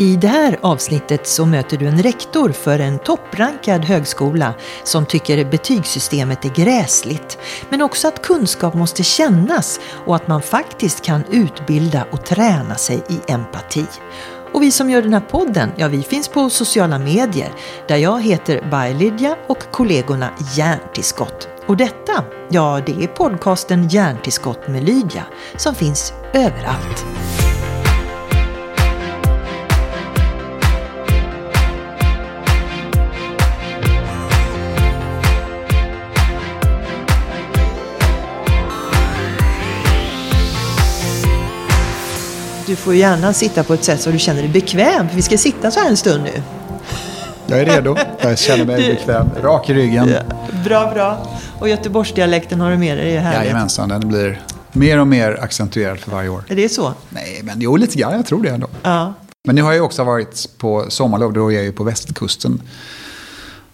I det här avsnittet så möter du en rektor för en topprankad högskola som tycker betygssystemet är gräsligt. Men också att kunskap måste kännas och att man faktiskt kan utbilda och träna sig i empati. Och vi som gör den här podden, ja vi finns på sociala medier där jag heter By och kollegorna Hjärntillskott. Och detta, ja det är podcasten Hjärntillskott med Lydia som finns överallt. Du får gärna sitta på ett sätt så du känner dig bekväm, för vi ska sitta så här en stund nu. Jag är redo. Jag känner mig bekväm. Rak i ryggen. Ja, bra, bra. Och Göteborgsdialekten har du med dig, det är härligt. Jajamensan, den blir mer och mer accentuerad för varje år. Är det så? Nej, men jo, lite grann. Jag tror det ändå. Ja. Men nu har jag också varit på sommarlov, då är jag ju på västkusten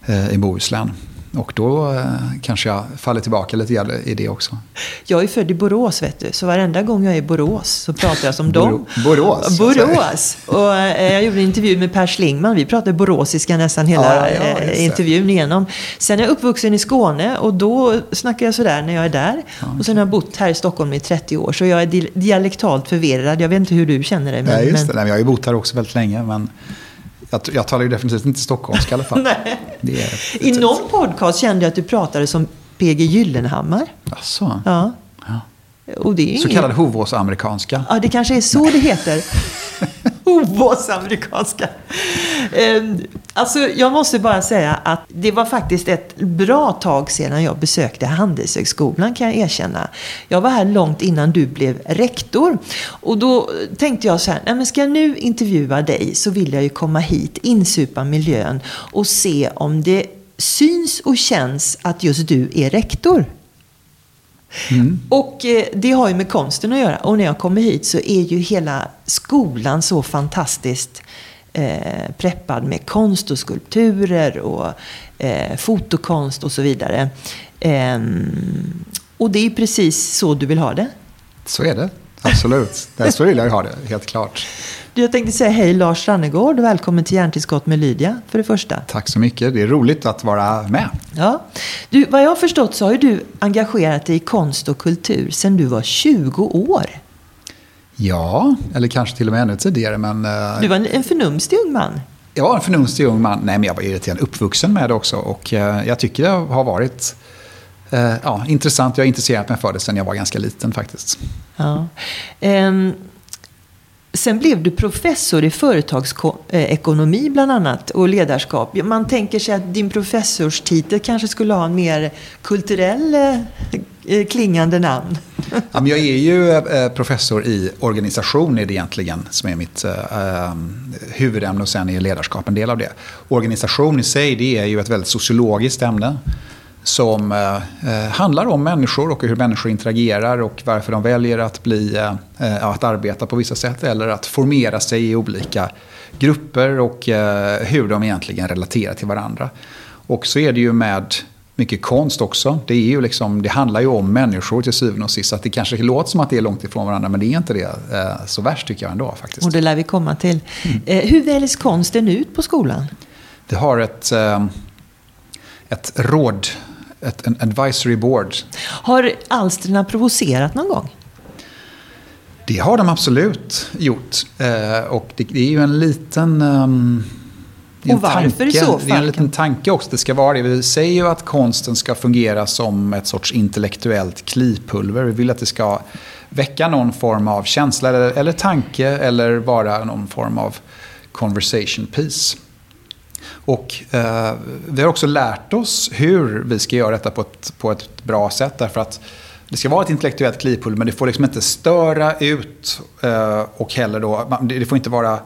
eh, i Bohuslän. Och då eh, kanske jag faller tillbaka lite grann i det också. Jag är född i Borås, vet du. Så varenda gång jag är i Borås så pratar jag som dem. Borås? Borås! Och eh, jag gjorde en intervju med Per Schlingman. Vi pratade boråsiska nästan hela ja, ja, eh, intervjun igenom. Sen är jag uppvuxen i Skåne och då snackar jag sådär när jag är där. Ja, och sen har jag bott här i Stockholm i 30 år. Så jag är dialektalt förvirrad. Jag vet inte hur du känner dig. Men, Nej, just det. Men... jag har ju bott här också väldigt länge. Men jag, jag talar ju definitivt inte stockholmska i alla fall. Nej. Ett, I någon podcast kände jag att du pratade som PG Gyllenhammar. Asså? Ja. ja. Och det är Så kallad hovåsamerikanska. Ja, det kanske är så Nej. det heter. Hovåsamerikanska. amerikanska. Ehm, alltså, jag måste bara säga att det var faktiskt ett bra tag sedan jag besökte Handelshögskolan kan jag erkänna. Jag var här långt innan du blev rektor. Och då tänkte jag så här, nej men ska jag nu intervjua dig så vill jag ju komma hit, insupa miljön och se om det syns och känns att just du är rektor. Mm. Och eh, det har ju med konsten att göra. Och när jag kommer hit så är ju hela skolan så fantastiskt eh, preppad med konst och skulpturer och eh, fotokonst och så vidare. Eh, och det är precis så du vill ha det. Så är det. Absolut. så vill jag ha det, helt klart. Jag tänkte säga hej Lars Rannegård, välkommen till Hjärntillskott med Lydia för det första. Tack så mycket, det är roligt att vara med. Ja. Du, vad jag har förstått så har ju du engagerat dig i konst och kultur sedan du var 20 år. Ja, eller kanske till och med ännu tidigare. Men, eh, du var en förnumstig ung man. Jag var en förnumstig ung man. Nej, men jag var irriterande uppvuxen med det också. Och eh, jag tycker det har varit eh, ja, intressant. Jag har intresserat mig för det sedan jag var ganska liten faktiskt. Ja. Um, Sen blev du professor i företagsekonomi bland annat och ledarskap. Man tänker sig att din professorstitel kanske skulle ha en mer kulturell eh, klingande namn. Ja, men jag är ju eh, professor i organisation är det egentligen som är mitt eh, huvudämne och sen är ledarskap en del av det. Organisation i sig det är ju ett väldigt sociologiskt ämne som eh, eh, handlar om människor och hur människor interagerar och varför de väljer att, bli, eh, att arbeta på vissa sätt eller att formera sig i olika grupper och hur de egentligen relaterar till varandra. Och så är det ju med mycket konst också. Det, är ju liksom, det handlar ju om människor till syvende och sist. Så att det kanske låter som att det är långt ifrån varandra, men det är inte det så värst tycker jag ändå faktiskt. Och det lär vi komma till. Mm. Hur väljs konsten ut på skolan? Det har ett, ett råd ett, en advisory board. Har alstren provocerat någon gång? Det har de absolut gjort. Eh, och det, det, är ju en liten... Um, och varför tanke, i så fall? Det är en liten tanke också. Det ska vara det. Vi säger ju att konsten ska fungera som ett sorts intellektuellt klipulver. Vi vill att det ska väcka någon form av känsla eller, eller tanke eller vara någon form av conversation piece. Och eh, vi har också lärt oss hur vi ska göra detta på ett, på ett bra sätt. Därför att det ska vara ett intellektuellt kliphull men det får liksom inte störa ut. Eh, och heller då, det får inte vara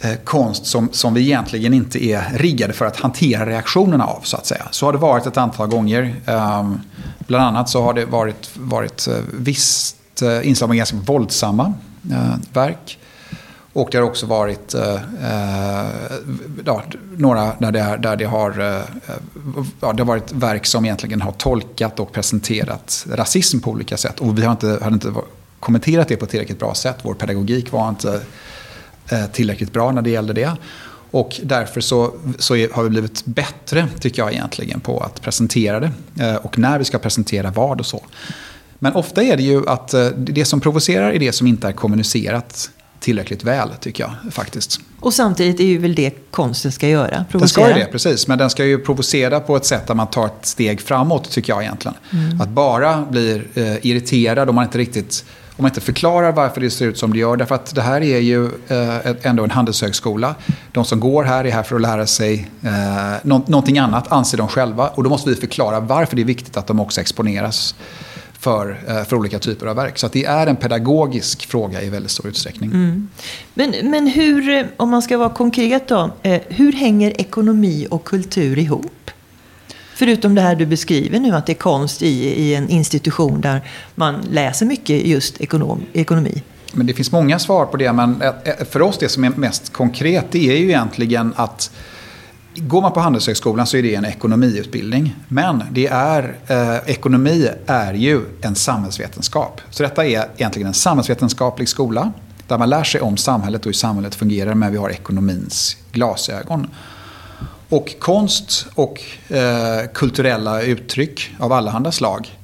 eh, konst som, som vi egentligen inte är riggade för att hantera reaktionerna av. Så att säga. Så har det varit ett antal gånger. Ehm, bland annat så har det varit, varit eh, visst eh, inslag med ganska våldsamma eh, verk. Och det har också varit eh, eh ja, några där det, där det har, eh, ja, det har varit verk som egentligen har tolkat och presenterat rasism på olika sätt. Och vi har inte, hade inte kommenterat det på ett tillräckligt bra sätt. Vår pedagogik var inte eh, tillräckligt bra när det gällde det. Och därför så, så är, har vi blivit bättre, tycker jag egentligen, på att presentera det. Eh, och när vi ska presentera vad och så. Men ofta är det ju att eh, det som provocerar är det som inte är kommunicerat tillräckligt väl, tycker jag faktiskt. Och samtidigt är ju väl det konsten ska göra, provocera. Den ska ju det, precis. Men den ska ju provocera på ett sätt där man tar ett steg framåt, tycker jag egentligen. Mm. Att bara bli eh, irriterad om man inte riktigt om man inte förklarar varför det ser ut som det gör. Därför att det här är ju eh, ändå en handelshögskola. De som går här är här för att lära sig eh, nå någonting annat, anser de själva. Och då måste vi förklara varför det är viktigt att de också exponeras för, eh, för olika typer av verk. Så det är en pedagogisk fråga i väldigt stor utsträckning. Mm. Men, men hur, eh, om man ska vara konkret då, eh, hur hänger ekonomi och kultur ihop? Förutom det här du beskriver nu, att det är konst i, i en institution där man läser mycket just ekonom, ekonomi. Men det finns många svar på det, men för oss det som är mest konkret det är ju egentligen att Går man på Handelshögskolan så är det en ekonomiutbildning. Men det är, eh, ekonomi är ju en samhällsvetenskap. Så detta är egentligen en samhällsvetenskaplig skola. Där man lär sig om samhället och hur samhället fungerar. Men vi har ekonomins glasögon. Och konst och eh, kulturella uttryck av allehanda slag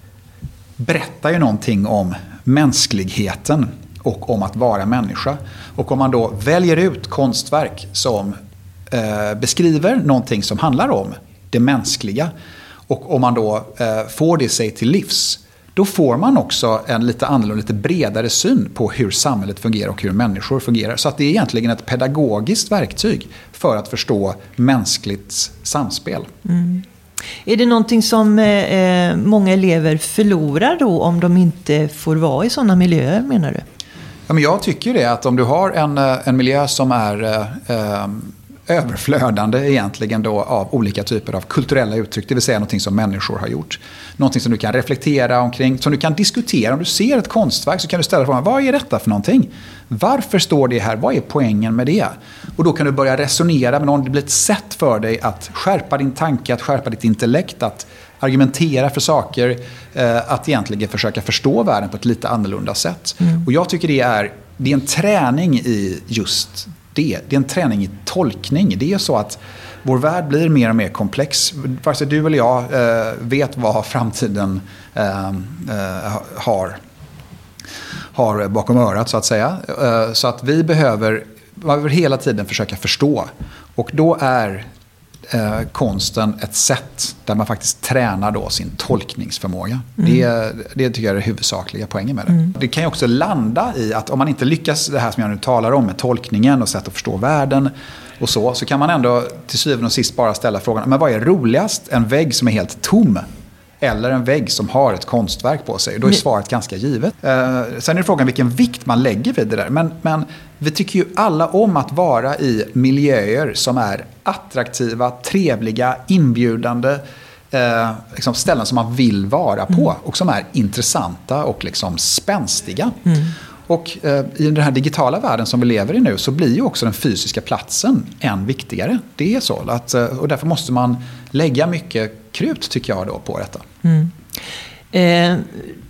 berättar ju någonting om mänskligheten och om att vara människa. Och om man då väljer ut konstverk som beskriver någonting som handlar om det mänskliga och om man då eh, får det sig till livs då får man också en lite annorlunda, lite bredare syn på hur samhället fungerar och hur människor fungerar. Så att det är egentligen ett pedagogiskt verktyg för att förstå mänskligt samspel. Mm. Är det någonting som eh, eh många elever förlorar då om de inte får vara i sådana miljöer menar du? Ja, men jag tycker det, att om du har en, eh, en miljö som är eh, eh överflödande egentligen då av olika typer av kulturella uttryck, det vill säga någonting som människor har gjort. Någonting som du kan reflektera omkring, som du kan diskutera. Om du ser ett konstverk så kan du ställa frågan, vad är detta för någonting? Varför står det här? Vad är poängen med det? Och då kan du börja resonera med någon. Det blir ett sätt för dig att skärpa din tanke, att skärpa ditt intellekt, att argumentera för saker, eh, att egentligen försöka förstå världen på ett lite annorlunda sätt. Mm. Och jag tycker det är, det är en träning i just det. Det är en träning i tolkning. Det är så att vår värld blir mer och mer komplex. Vare sig du eller jag eh, vet vad framtiden eh, eh har, har bakom örat så att säga. Eh, så att vi behöver, behöver hela tiden försöka förstå. Och då är eh, konsten ett sätt där man faktiskt tränar då sin tolkningsförmåga. Mm. Det, det tycker jag är det huvudsakliga poängen med det. Mm. Det kan ju också landa i att om man inte lyckas, det här som jag nu talar om med tolkningen och sätt att förstå världen och så, så kan man ändå till syvende och sist bara ställa frågan, men vad är roligast? En vägg som är helt tom eller en vägg som har ett konstverk på sig. Då är svaret ganska givet. Eh, sen är frågan vilken vikt man lägger vid det där. Men, men vi tycker ju alla om att vara i miljöer som är attraktiva, trevliga, inbjudande. Eh, liksom ställen som man vill vara på mm. och som är intressanta och liksom spänstiga. Mm. Och eh, i den här digitala världen som vi lever i nu så blir ju också den fysiska platsen än viktigare. Det är så. Att, eh, och därför måste man lägga mycket krut tycker jag då på detta. Mm. Eh,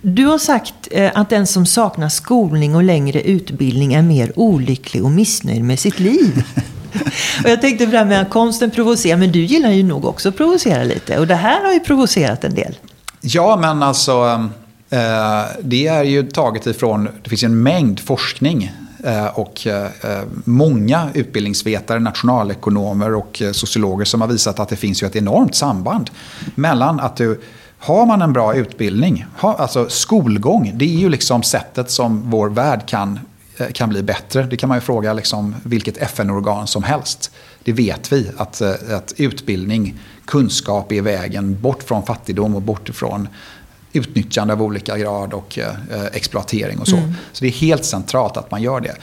du har sagt eh, att den som saknar skolning och längre utbildning är mer olycklig och missnöjd med sitt liv. och jag tänkte på det här med att konsten provocerar, men du gillar ju nog också att provocera lite. Och det här har ju provocerat en del. Ja, men alltså Eh, det är ju taget ifrån, det finns ju en mängd forskning eh, och eh, eh många utbildningsvetare, nationalekonomer och eh, sociologer som har visat att det finns ju ett enormt samband mellan att du har man en bra utbildning, alltså skolgång, det är ju liksom sättet som vår värld kan, kan bli bättre. Det kan man ju fråga liksom vilket FN-organ som helst. Det vet vi, att, att utbildning, kunskap är vägen bort från fattigdom och bort ifrån utnyttjande av olika grad och eh, exploatering och så. Mm. Så det är helt centralt att man gör det.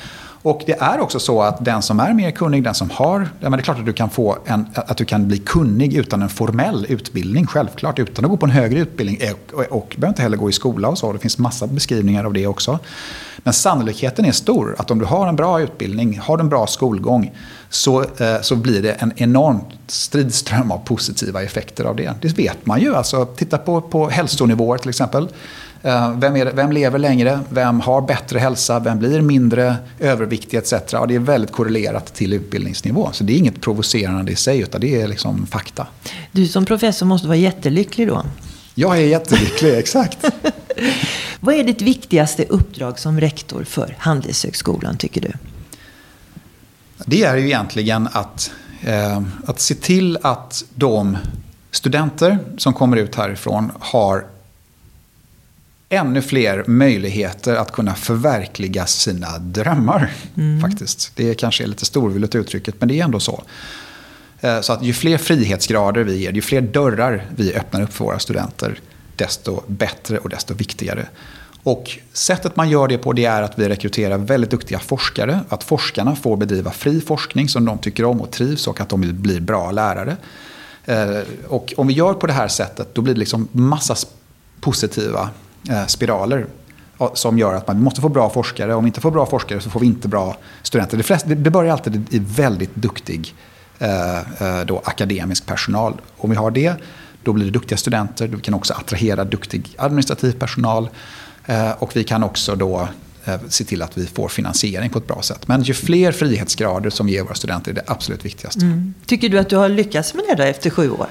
Och det är också så att den som är mer kunnig, den som har... Ja, men det är klart att du kan, få en, att du kan bli kunnig utan en formell utbildning, självklart. Utan att gå på en högre utbildning eh, och, och, och behöver inte heller gå i skola och så. Det finns massa beskrivningar av det också. Men sannolikheten är stor att om du har en bra utbildning, har du en bra skolgång, så, eh, så blir det en enorm stridström av positiva effekter av det. Det vet man ju. Alltså, titta på, på hälsonivåer till exempel. Eh, vem, är, vem lever längre? Vem har bättre hälsa? Vem blir mindre överviktig etc. Och det är väldigt korrelerat till utbildningsnivå. Så det är inget provocerande i sig utan det är liksom fakta. Du som professor måste vara jättelycklig då? Jag är jättelycklig, exakt. Vad är ditt viktigaste uppdrag som rektor för Handelshögskolan tycker du? Det är ju egentligen att, eh, att se till att de studenter som kommer ut härifrån har ännu fler möjligheter att kunna förverkliga sina drömmar. Mm. faktiskt. Det kanske är lite storvulet uttrycket, men det är ändå så. Eh, så att ju fler frihetsgrader vi ger, ju fler dörrar vi öppnar upp för våra studenter, desto bättre och desto viktigare. Och sättet man gör det på det är att vi rekryterar väldigt duktiga forskare. Att forskarna får bedriva fri forskning som de tycker om och trivs och att de blir bra lärare. Eh, och om vi gör på det här sättet då blir det liksom massa positiva Eh, spiraler som gör att man måste få bra forskare. Om vi inte får bra forskare så får vi inte bra studenter. Det, flesta, det börjar alltid i väldigt duktig eh, eh, då, akademisk personal. Om vi har det, då blir det duktiga studenter. Vi kan också attrahera duktig administrativ personal. Och vi kan också då se till att vi får finansiering på ett bra sätt. Men ju fler frihetsgrader som vi ger våra studenter är det absolut viktigaste. Mm. Tycker du att du har lyckats med det där efter sju år?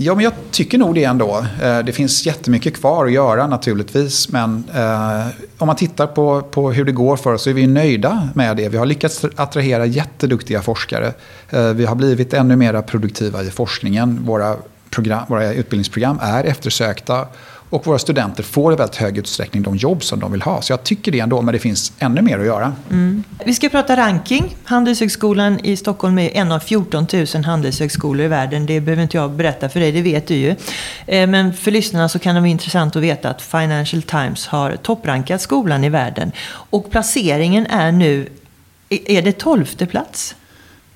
Ja, men jag tycker nog det ändå. Eh, det finns jättemycket kvar att göra naturligtvis. Men eh, om man tittar på, på hur det går för oss så är vi nöjda med det. Vi har lyckats attrahera jätteduktiga forskare. Eh, vi har blivit ännu mer produktiva i forskningen. Våra, program, våra utbildningsprogram är eftersökta. Och våra studenter får i väldigt hög utsträckning de jobb som de vill ha. Så jag tycker det ändå, men det finns ännu mer att göra. Mm. Vi ska prata ranking. Handelshögskolan i Stockholm är en av 14 000 handelshögskolor i världen. Det behöver inte jag berätta för dig, det vet du ju. Eh, men för lyssnarna så kan det vara intressant att veta att Financial Times har topprankat skolan i världen. Och placeringen är nu, är det tolfte plats?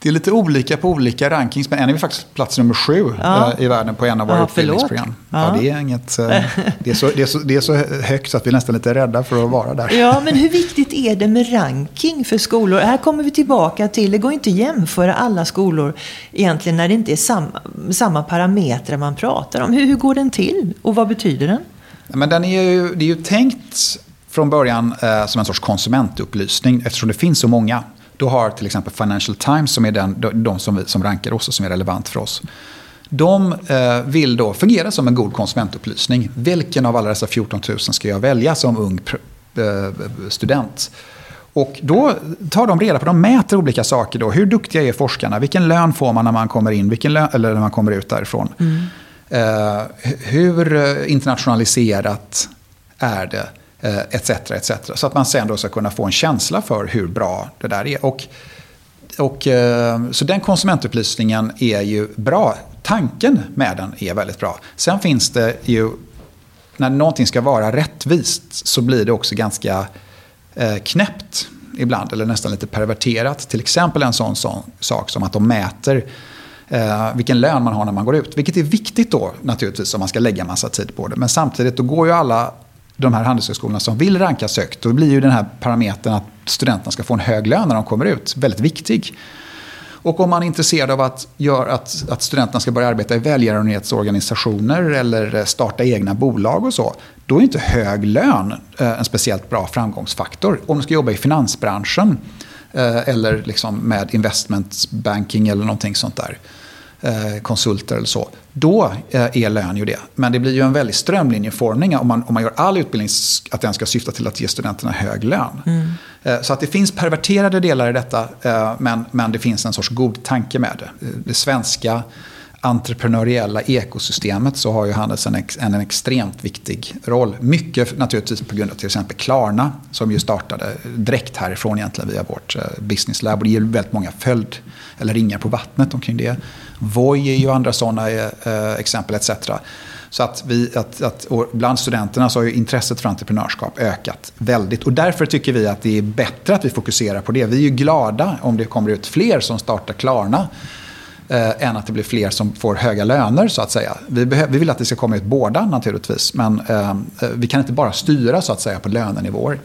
Det är lite olika på olika rankings, men än är vi faktiskt plats nummer sju ja. Eh, i världen på en av våra ja, utbildningsprogram. Ja. ja. det, är inget, eh, det, är så, det, är så, det är så högt så att vi är nästan lite rädda för att vara där. Ja, men hur viktigt är det med ranking för skolor? Här kommer vi tillbaka till, det går inte att jämföra alla skolor egentligen när det inte är samma, samma parametrar man pratar om. Hur, hur går den till och vad betyder den? Men den är ju, det är ju tänkt från början eh, som en sorts konsumentupplysning eftersom det finns så många. Då har till exempel Financial Times, som är den, de som, vi, som rankar oss och som är relevant för oss. De eh, vill då fungera som en god konsumentupplysning. Vilken av alla dessa 14 000 ska jag välja som ung eh, student? Och då tar de reda på, de mäter olika saker då. Hur duktiga är forskarna? Vilken lön får man när man kommer in, vilken lön, eller när man kommer ut därifrån? Mm. Eh, hur internationaliserat är det? Eh, etc. Etc. Så att man sen då ska kunna få en känsla för hur bra det där är. Och, och, eh, så den konsumentupplysningen är ju bra. Tanken med den är väldigt bra. Sen finns det ju, när någonting ska vara rättvist så blir det också ganska eh, knäppt ibland, eller nästan lite perverterat. Till exempel en sån, sån sak som att de mäter eh, vilken lön man har när man går ut. Vilket är viktigt då naturligtvis om man ska lägga massa tid på det. Men samtidigt då går ju alla de här handelshögskolorna som vill rankas högt, då blir ju den här parametern att studenterna ska få en hög lön när de kommer ut väldigt viktig. Och om man är intresserad av att, gör att, att studenterna ska börja arbeta i välgörenhetsorganisationer eller eh, starta egna bolag och så, då är inte hög lön eh, en speciellt bra framgångsfaktor. Om du ska jobba i finansbranschen eh, eller liksom med investment banking eller någonting sånt där Eh, konsulter eller så. Då eh, är lön ju det. Men det blir ju en väldig strömlinjeformning om man, om man gör all utbildning att den ska syfta till att ge studenterna hög lön. Mm. Eh, så att det finns perverterade delar i detta men, men det finns en sorts god tanke med det. Det svenska entreprenöriella ekosystemet så har ju Handels en, en, en, extremt viktig roll. Mycket naturligtvis på grund av till exempel Klarna som ju startade direkt härifrån egentligen via vårt eh, business lab. Och det ger väldigt många följd eller ringar på vattnet omkring det. Voi är ju andra sådana eh, eh exempel etc. Så att, vi, att, att bland studenterna så har ju intresset för entreprenörskap ökat väldigt. Och därför tycker vi att det är bättre att vi fokuserar på det. Vi är ju glada om det kommer ut fler som startar Klarna. Eh, än att det blir fler som får höga löner så att säga. Vi, vi vill att det ska komma ut båda naturligtvis. Men eh, vi kan inte bara styra så att säga på lönenivåer.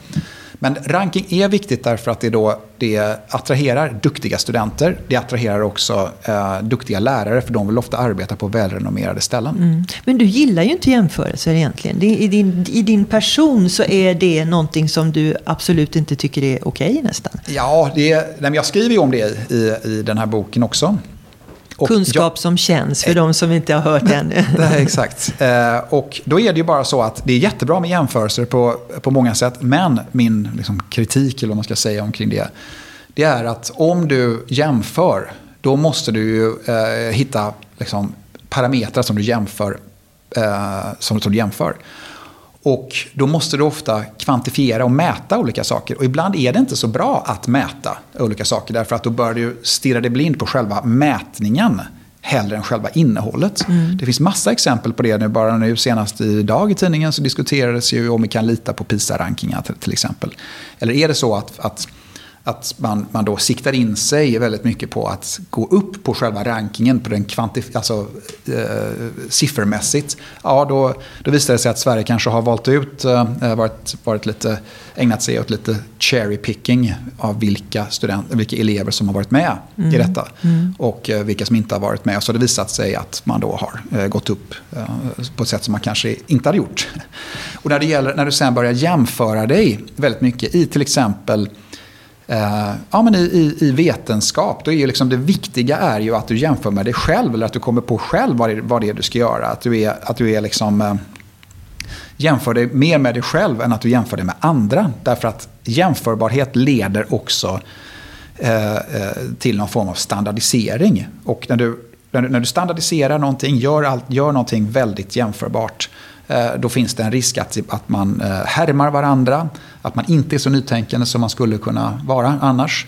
Men ranking är viktigt därför att det, då, det attraherar duktiga studenter. Det attraherar också eh, duktiga lärare för de vill ofta arbeta på välrenommerade ställen. Mm. Men du gillar ju inte jämförelser egentligen. Det, i, din, I din person så är det någonting som du absolut inte tycker är okej okay, nästan. Ja, det, jag skriver ju om det i, i den här boken också. Och Kunskap jag, som känns för de som inte har hört det ännu. exakt. Eh, och då är det ju bara så att det är jättebra med jämförelser på, på många sätt. Men min liksom, kritik, eller vad man ska säga omkring det, det är att om du jämför, då måste du ju eh, hitta liksom, parametrar som du jämför. Eh, som, som du jämför. Och då måste du ofta kvantifiera och mäta olika saker. Och ibland är det inte så bra att mäta olika saker. Därför att då bör du stirra dig blind på själva mätningen hellre än själva innehållet. Mm. Det finns massa exempel på det. Nu, bara nu senast idag i tidningen så diskuterades ju om vi kan lita på PISA-rankingar till, till, exempel. Eller är det så att, att att man, man då siktar in sig väldigt mycket på att gå upp på själva rankingen, på den kvantif- alltså, eh, siffermässigt. Ja, då, då visar det sig att Sverige kanske har valt ut, eh, varit, varit lite, ägnat sig åt lite cherry picking av vilka, student, vilka elever som har varit med mm. i detta. Mm. Och eh, vilka som inte har varit med. Och så har det visat sig att man då har eh, gått upp eh, på ett sätt som man kanske inte hade gjort. Och när, det gäller, när du sen börjar jämföra dig väldigt mycket i till exempel Eh, ja, men i, i, i, vetenskap, då är ju liksom det viktiga är ju att du jämför med dig själv. Eller att du kommer på själv vad det, vad det är du ska göra. Att du är, att du är liksom, eh, jämför dig mer med dig själv än att du jämför dig med andra. Därför att jämförbarhet leder också eh, eh till någon form av standardisering. Och när du, när du, när du standardiserar någonting, gör, allt, gör någonting väldigt jämförbart Eh, då finns det en risk att, att man eh, härmar varandra, att man inte är så nytänkande som man skulle kunna vara annars.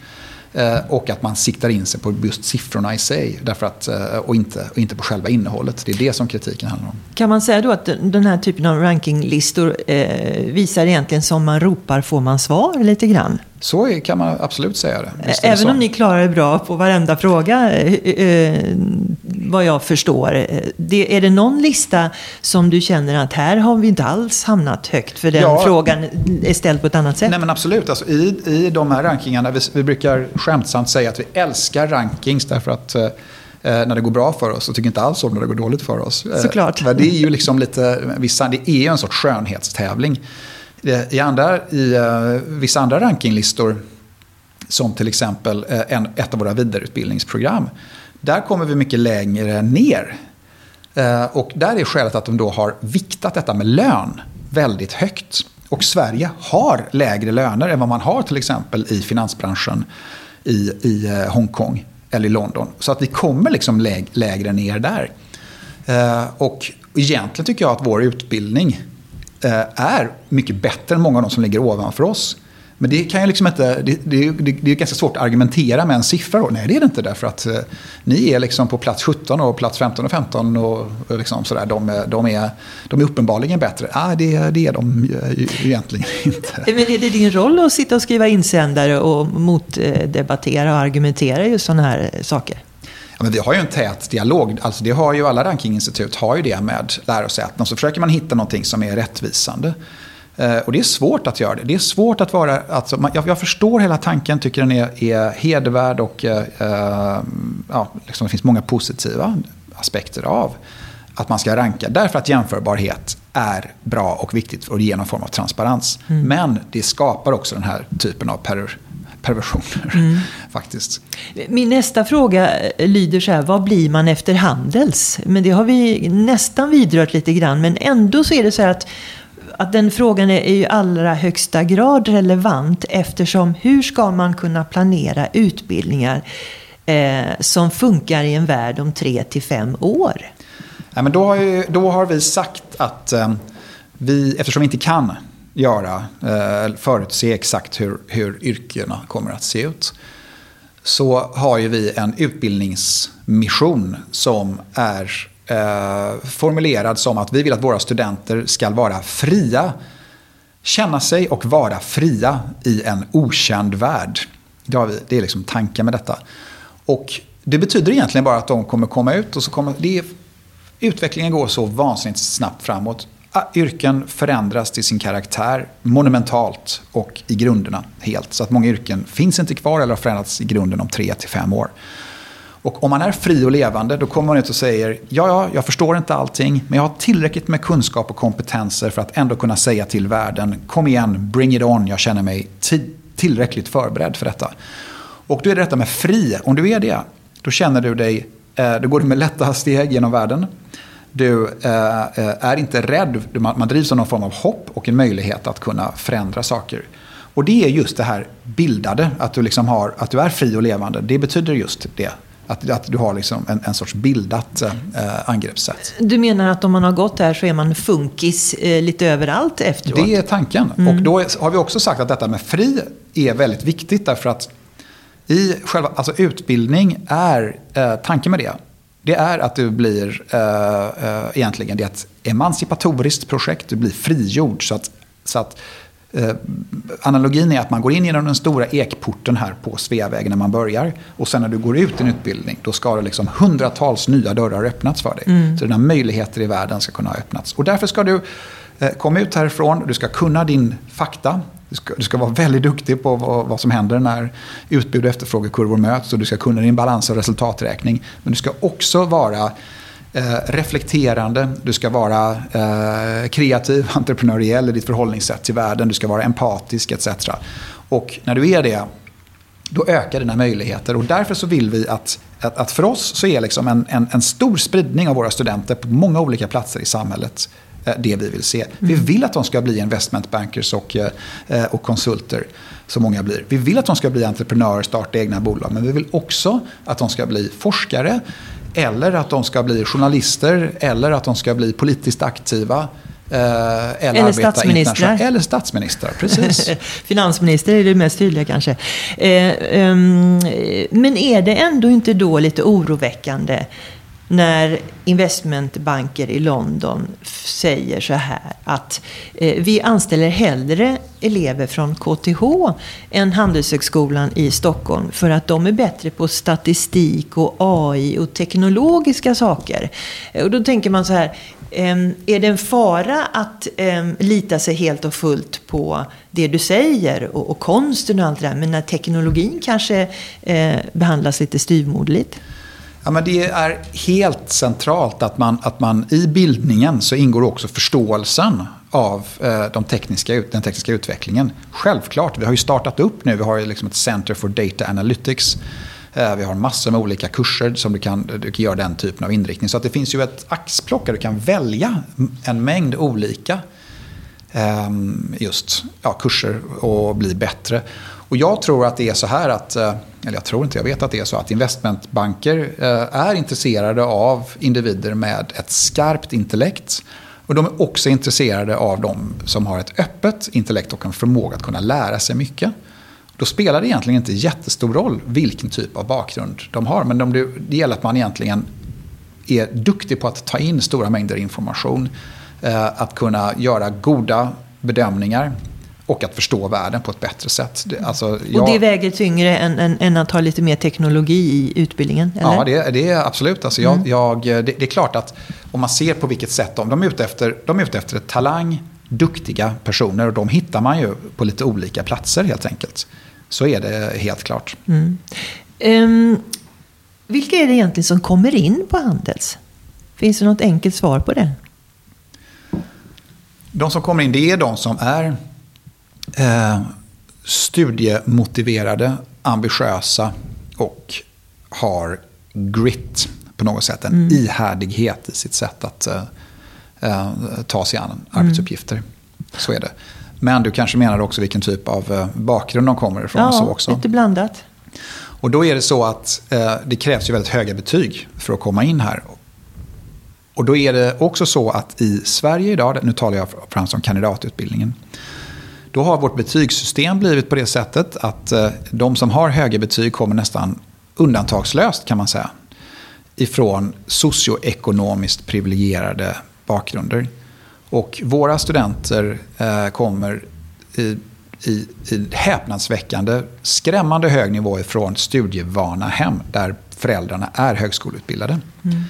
Eh, och att man siktar in sig på just siffrorna i sig därför att, och, inte, och inte på själva innehållet. Det är det som kritiken handlar om. Kan man säga då att den här typen av rankinglistor eh, visar egentligen som man ropar får man svar lite grann? Så kan man absolut säga det. Även om ni klarar er bra på varenda fråga, eh, vad jag förstår. Det, är det någon lista som du känner att här har vi inte alls hamnat högt för den ja, frågan är ställd på ett annat sätt? Nej men absolut. Alltså, i, I de här rankingarna, vi, vi brukar skämtsamt säga att vi älskar rankings därför att eh, när det går bra för oss och tycker inte alls om när det går dåligt för oss. Såklart. Det är ju liksom lite, vissa, det är en sorts skönhetstävling. I, andra, i uh, vissa andra rankinglistor, som till exempel uh, en, ett av våra vidareutbildningsprogram, där kommer vi mycket längre ner. Uh, och där är skälet att de då har viktat detta med lön väldigt högt. Och Sverige har lägre löner än vad man har till exempel i finansbranschen i, i Hongkong eller i London. Så att vi kommer liksom läg, lägre ner där. och egentligen tycker jag att vår utbildning Eh, är mycket bättre än många av de som ligger ovanför oss. Men det kan jag liksom inte, det, det, det, det är ganska svårt att argumentera med en siffra. Då. Nej, det är det inte därför att eh, ni är liksom på plats 17 och plats 15 och 15 och, och liksom sådär. De, de, är, de är uppenbarligen bättre. Ah, det, det är de egentligen inte. Men är det din roll att sitta och skriva insändare och motdebattera och argumentera just sådana här saker? Ja, men vi har ju en tät dialog. Alltså det har ju alla rankinginstitut har ju det med lärosäten. Så försöker man hitta någonting som är rättvisande. Eh, och det är svårt att göra det. Det är svårt att vara... Alltså, jag, jag förstår hela tanken, tycker den är, är hedervärd och eh, ja, liksom det finns många positiva aspekter av att man ska ranka. Därför att jämförbarhet är bra och viktigt och det ger någon form av transparens. Mm. Men det skapar också den här typen av per perversioner. Mm. faktiskt. Min nästa fråga lyder så här, vad blir man efter Handels? Men det har vi nästan vidrört lite grann, men ändå så är det så här att att den frågan är i allra högsta grad relevant eftersom hur ska man kunna planera utbildningar eh, som funkar i en värld om tre till fem år? Ja, men då, har ju, då har vi sagt att eh, vi, eftersom vi inte kan göra, eh, förutse exakt hur, hur yrkena kommer att se ut. Så har ju vi en utbildningsmission som är eh, formulerad som att vi vill att våra studenter ska vara fria, känna sig och vara fria i en okänd värld. Det, har vi, det är liksom tanken med detta. Och det betyder egentligen bara att de kommer komma ut och så kommer... Det är, utvecklingen går så vansinnigt snabbt framåt yrken förändras till sin karaktär monumentalt och i grunderna helt. Så att många yrken finns inte kvar eller har förändrats i grunden om tre till fem år. Och om man är fri och levande då kommer man ut och säger ja, ja, jag förstår inte allting men jag har tillräckligt med kunskap och kompetenser för att ändå kunna säga till världen kom igen, bring it on, jag känner mig tillräckligt förberedd för detta. Och då är det detta med fri, om du är det, då känner du dig, eh, då går du med lätta steg genom världen. Du eh, eh, är inte rädd, man drivs av någon form av hopp och en möjlighet att kunna förändra saker. Och det är just det här bildade, att du, liksom har, att du är fri och levande. Det betyder just det. Att, att du har liksom en, en sorts bildat eh, angreppssätt. Du menar att om man har gått där så är man funkis eh, lite överallt efteråt? Det är tanken. Mm. Och då har vi också sagt att detta med fri är väldigt viktigt därför att i själva, alltså utbildning är, eh, tanken med det, det är att du blir, eh, eh, egentligen, det är ett emancipatoriskt projekt, du blir frigjord. Så att, så att eh, analogin är att man går in genom den stora ekporten här på Sveavägen när man börjar. Och sen när du går ut i en utbildning, då ska det liksom hundratals nya dörrar öppnats för dig. Mm. Så dina möjligheter i världen ska kunna öppnats. Och därför ska du eh, komma ut härifrån, du ska kunna din fakta, du ska, du ska vara väldigt duktig på vad, vad, som händer när utbud och efterfrågekurvor möts. Och du ska kunna din balans och resultaträkning. Men du ska också vara eh, reflekterande, du ska vara eh, kreativ, entreprenöriell i ditt förhållningssätt till världen. Du ska vara empatisk etc. Och när du är det, då ökar dina möjligheter. Och därför så vill vi att, att, att för oss så är liksom en, en, en stor spridning av våra studenter på många olika platser i samhället det vi vill se. Vi mm. vill att de ska bli investmentbankers och, eh, och konsulter, som många blir. Vi vill att de ska bli entreprenörer, starta egna bolag. Men vi vill också att de ska bli forskare, eller att de ska bli journalister, eller att de ska bli politiskt aktiva. Eh, eller, eller statsministrar. Eller statsministrar, precis. Finansminister är det mest tydliga kanske. Eh, um, men är det ändå inte då lite oroväckande när investmentbanker i London säger så här att eh, vi anställer hellre elever från KTH än Handelshögskolan i Stockholm för att de är bättre på statistik och AI och teknologiska saker. Eh, och då tänker man så här, eh, är det en fara att eh, lita sig helt och fullt på det du säger och, och konsten och allt det där, men när teknologin kanske eh, behandlas lite styvmoderligt? Ja, men det är helt centralt att man, att man i bildningen så ingår också förståelsen av eh, de tekniska, den tekniska utvecklingen. Självklart, vi har ju startat upp nu, vi har liksom ett Center for Data Analytics. Eh, vi har massor med olika kurser som du kan, du kan göra den typen av inriktning. Så att det finns ju ett axplock där du kan välja en mängd olika eh, just, ja, kurser och bli bättre. Och jag tror att det är så här att, eh, eller jag tror inte, jag vet att det är så att investmentbanker eh, är intresserade av individer med ett skarpt intellekt. Och de är också intresserade av de som har ett öppet intellekt och en förmåga att kunna lära sig mycket. Då spelar det egentligen inte jättestor roll vilken typ av bakgrund de har. Men de, det gäller att man egentligen är duktig på att ta in stora mängder information. Eh, att kunna göra goda bedömningar och att förstå världen på ett bättre sätt. Alltså, jag... Och det väger tyngre än, än, än, att ha lite mer teknologi i utbildningen? Eller? Ja, det, det är absolut. Alltså, jag, mm. jag, det, det, är klart att om man ser på vilket sätt de, de, är ute efter, de är ute efter talang, duktiga personer och de hittar man ju på lite olika platser helt enkelt. Så är det helt klart. Mm. Um, vilka är det egentligen som kommer in på Handels? Finns det något enkelt svar på det? De som kommer in, det är de som är eh, studiemotiverade, ambitiösa och har grit på något sätt. En mm. ihärdighet i sitt sätt att eh, eh, ta sig an arbetsuppgifter. Mm. Så är det. Men du kanske menar också vilken typ av eh, bakgrund de kommer ifrån. Ja, så också. lite blandat. Och då är det så att eh, det krävs ju väldigt höga betyg för att komma in här. Och då är det också så att i Sverige idag, nu talar jag fram som kandidatutbildningen, då har vårt betygssystem blivit på det sättet att eh, de som har höga betyg kommer nästan undantagslöst kan man säga ifrån socioekonomiskt privilegierade bakgrunder. Och våra studenter eh, kommer i, i, i häpnadsväckande, skrämmande hög nivå ifrån studievana hem där föräldrarna är högskoleutbildade. Mm.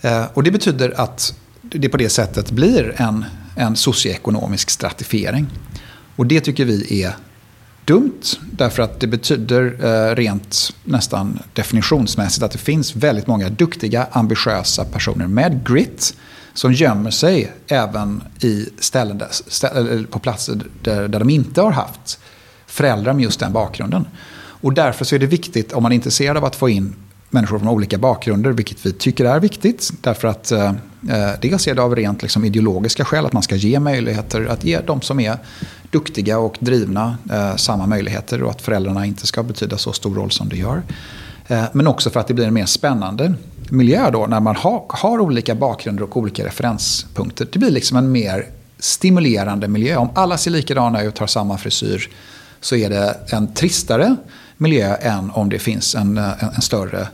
Eh, och det betyder att det på det sättet blir en, en socioekonomisk stratifiering. Och det tycker vi är dumt därför att det betyder eh, rent nästan definitionsmässigt att det finns väldigt många duktiga, ambitiösa personer med grit som gömmer sig även i ställen där, stä, på platser där, där de inte har haft föräldrar med just den bakgrunden. Och därför så är det viktigt, om man är intresserad av att få in människor från olika bakgrunder, vilket vi tycker är viktigt. Därför att eh, eh dels är det av rent liksom, ideologiska skäl att man ska ge möjligheter, att ge de som är duktiga och drivna eh, samma möjligheter och att föräldrarna inte ska betyda så stor roll som det gör. Eh, men också för att det blir en mer spännande miljö då när man ha, har olika bakgrunder och olika referenspunkter. Det blir liksom en mer stimulerande miljö. Om alla ser likadana ut, har samma frisyr, så är det en tristare miljö än om det finns en, en, en större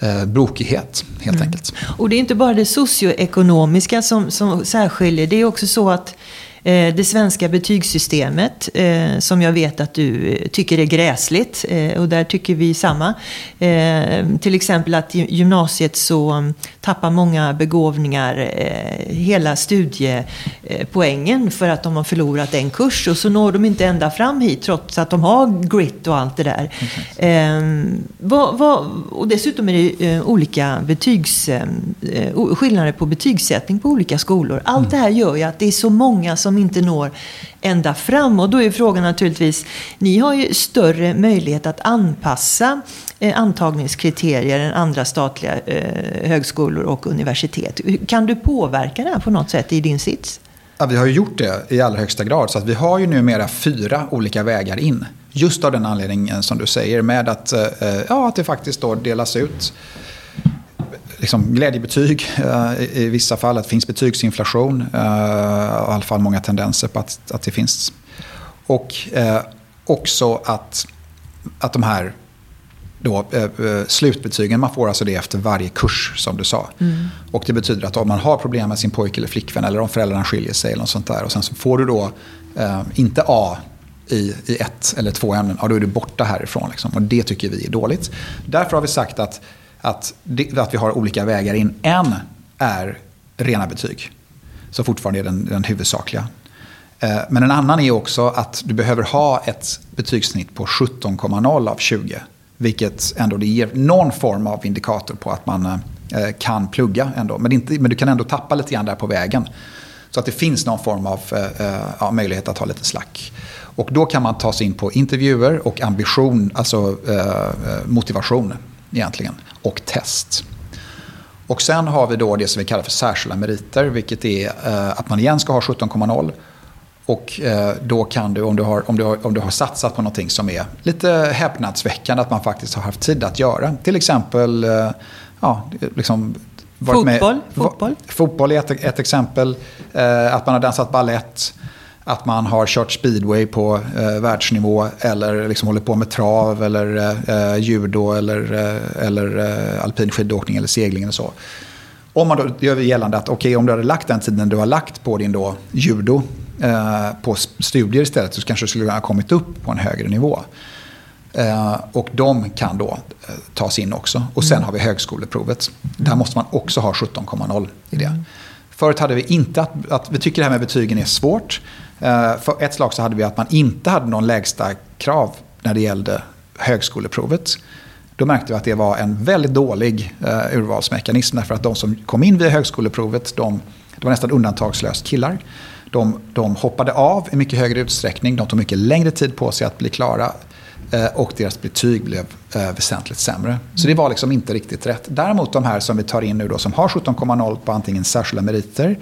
eh, brokighet helt mm. enkelt. Och det är inte bara det socioekonomiska som, som särskiljer. Det är också så att Eh, Eh, det svenska betygssystemet, eh, som jag vet att du eh, tycker är gräsligt, och där tycker vi samma. Till exempel att i gymnasiet så tappar många begåvningar hela studiepoängen för att de har förlorat en kurs och så når de inte ända fram hit trots att de har grit och allt det där. Okay. Vad, vad, och dessutom är det olika betygs, skillnader på betygssättning på olika skolor. Allt mm. det här gör ju att det är så många som inte når ända fram. Och då är frågan naturligtvis, ni har ju större möjlighet att anpassa eh, antagningskriterier än andra statliga eh, högskolor och universitet. Kan du påverka det här på något sätt i din sits? Ja, vi har ju gjort det i allra högsta grad. Så att vi har ju numera fyra olika vägar in. Just av den anledningen som du säger med att, eh, eh ja, att det faktiskt då delas ut liksom glädjebetyg eh, i vissa fall. Att det finns betygsinflation. Eh, I alla fall många tendenser på att, att det finns. Och eh, också att, att de här då, slutbetygen, man får alltså det efter varje kurs som du sa. Mm. Och det betyder att om man har problem med sin pojke eller flickvän eller om föräldrarna skiljer sig eller något sånt där och sen så får du då eh, inte A i, i ett eller två ämnen, ja, då är du borta härifrån. Liksom. Och det tycker vi är dåligt. Därför har vi sagt att att, att vi har olika vägar in. En är rena betyg, som fortfarande är den, den huvudsakliga. Eh, men en annan är också att du behöver ha ett betygssnitt på 17,0 av 20. Vilket ändå det ger någon form av indikator på att man eh, kan plugga ändå. Men, inte, men du kan ändå tappa lite grann där på vägen. Så att det finns någon form av eh, ja, möjlighet att ha lite slack. Och då kan man ta sig in på intervjuer och ambition, alltså eh, motivation egentligen, och test. Och sen har vi då det som vi kallar för särskilda meriter, vilket är eh, att man igen ska ha 17,0. Och eh, då kan du om, du har, om, du har, om du har satsat på någonting som är lite häpnadsväckande, att man faktiskt har haft tid att göra. Till exempel, eh, ja, liksom Fotboll, med, fotboll. fotboll är ett, ett exempel. Att man har dansat ballett att man har kört speedway på eh, världsnivå eller liksom håller på med trav eller eh, judo eller, eh, eller eh, alpin skidåkning eller segling eller så. Om man då gör gällande att okay, om du hade lagt den tiden du har lagt på din då judo eh, på studier istället så kanske du skulle ha kommit upp på en högre nivå. Eh, och de kan då eh, tas in också. Och sen mm. har vi högskoleprovet. Där måste man också ha 17,0 i det. Mm. Förut hade vi inte att, att vi tycker det här med betygen är svårt. Eh, för ett slag så hade vi att man inte hade någon lägsta krav när det gällde högskoleprovet. Då märkte vi att det var en väldigt dålig eh, urvalsmekanism. Därför att de som kom in via högskoleprovet, de, det var nästan undantagslöst killar. De, de hoppade av i mycket högre utsträckning, de tog mycket längre tid på sig att bli klara. Eh, och deras betyg blev väsentligt sämre. Så det var liksom inte riktigt rätt. Däremot de här som vi tar in nu då, som har 17,0 på antingen särskilda meriter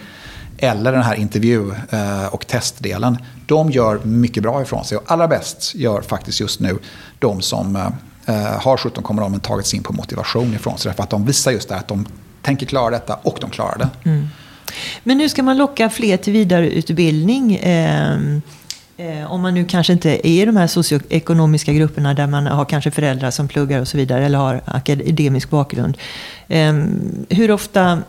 eller den här intervju eh, och testdelen, de gör mycket bra ifrån sig. Och allra bäst gör faktiskt just nu de som eh, eh, har 17,0 men tagit in på motivation ifrån sig. Därför att de visar just det att de tänker klara detta och de klarar det. Mm. Men hur ska man locka fler till vidareutbildning. Eh, eh, om man nu kanske inte är i de här socioekonomiska grupperna där man har kanske föräldrar som pluggar och så vidare eller har akademisk bakgrund. Eh, hur ofta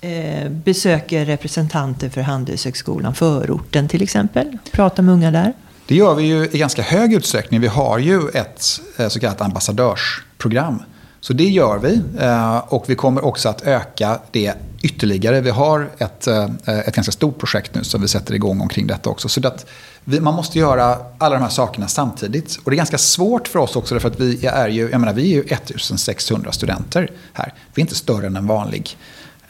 eh, besöker representanter för Handelshögskolan, förorten till exempel. Pratar med unga där. Det gör vi ju i ganska hög utsträckning. Vi har ju ett eh, så kallat ambassadörsprogram. Så det gör vi. Eh, och vi kommer också att öka det ytterligare. Vi har ett, eh, ett ganska stort projekt nu som vi sätter igång omkring detta också. Så att vi, man måste göra alla de här sakerna samtidigt. Och det är ganska svårt för oss också därför att vi är ju, jag menar, vi är ju 1600 studenter här. Vi är inte större än en vanlig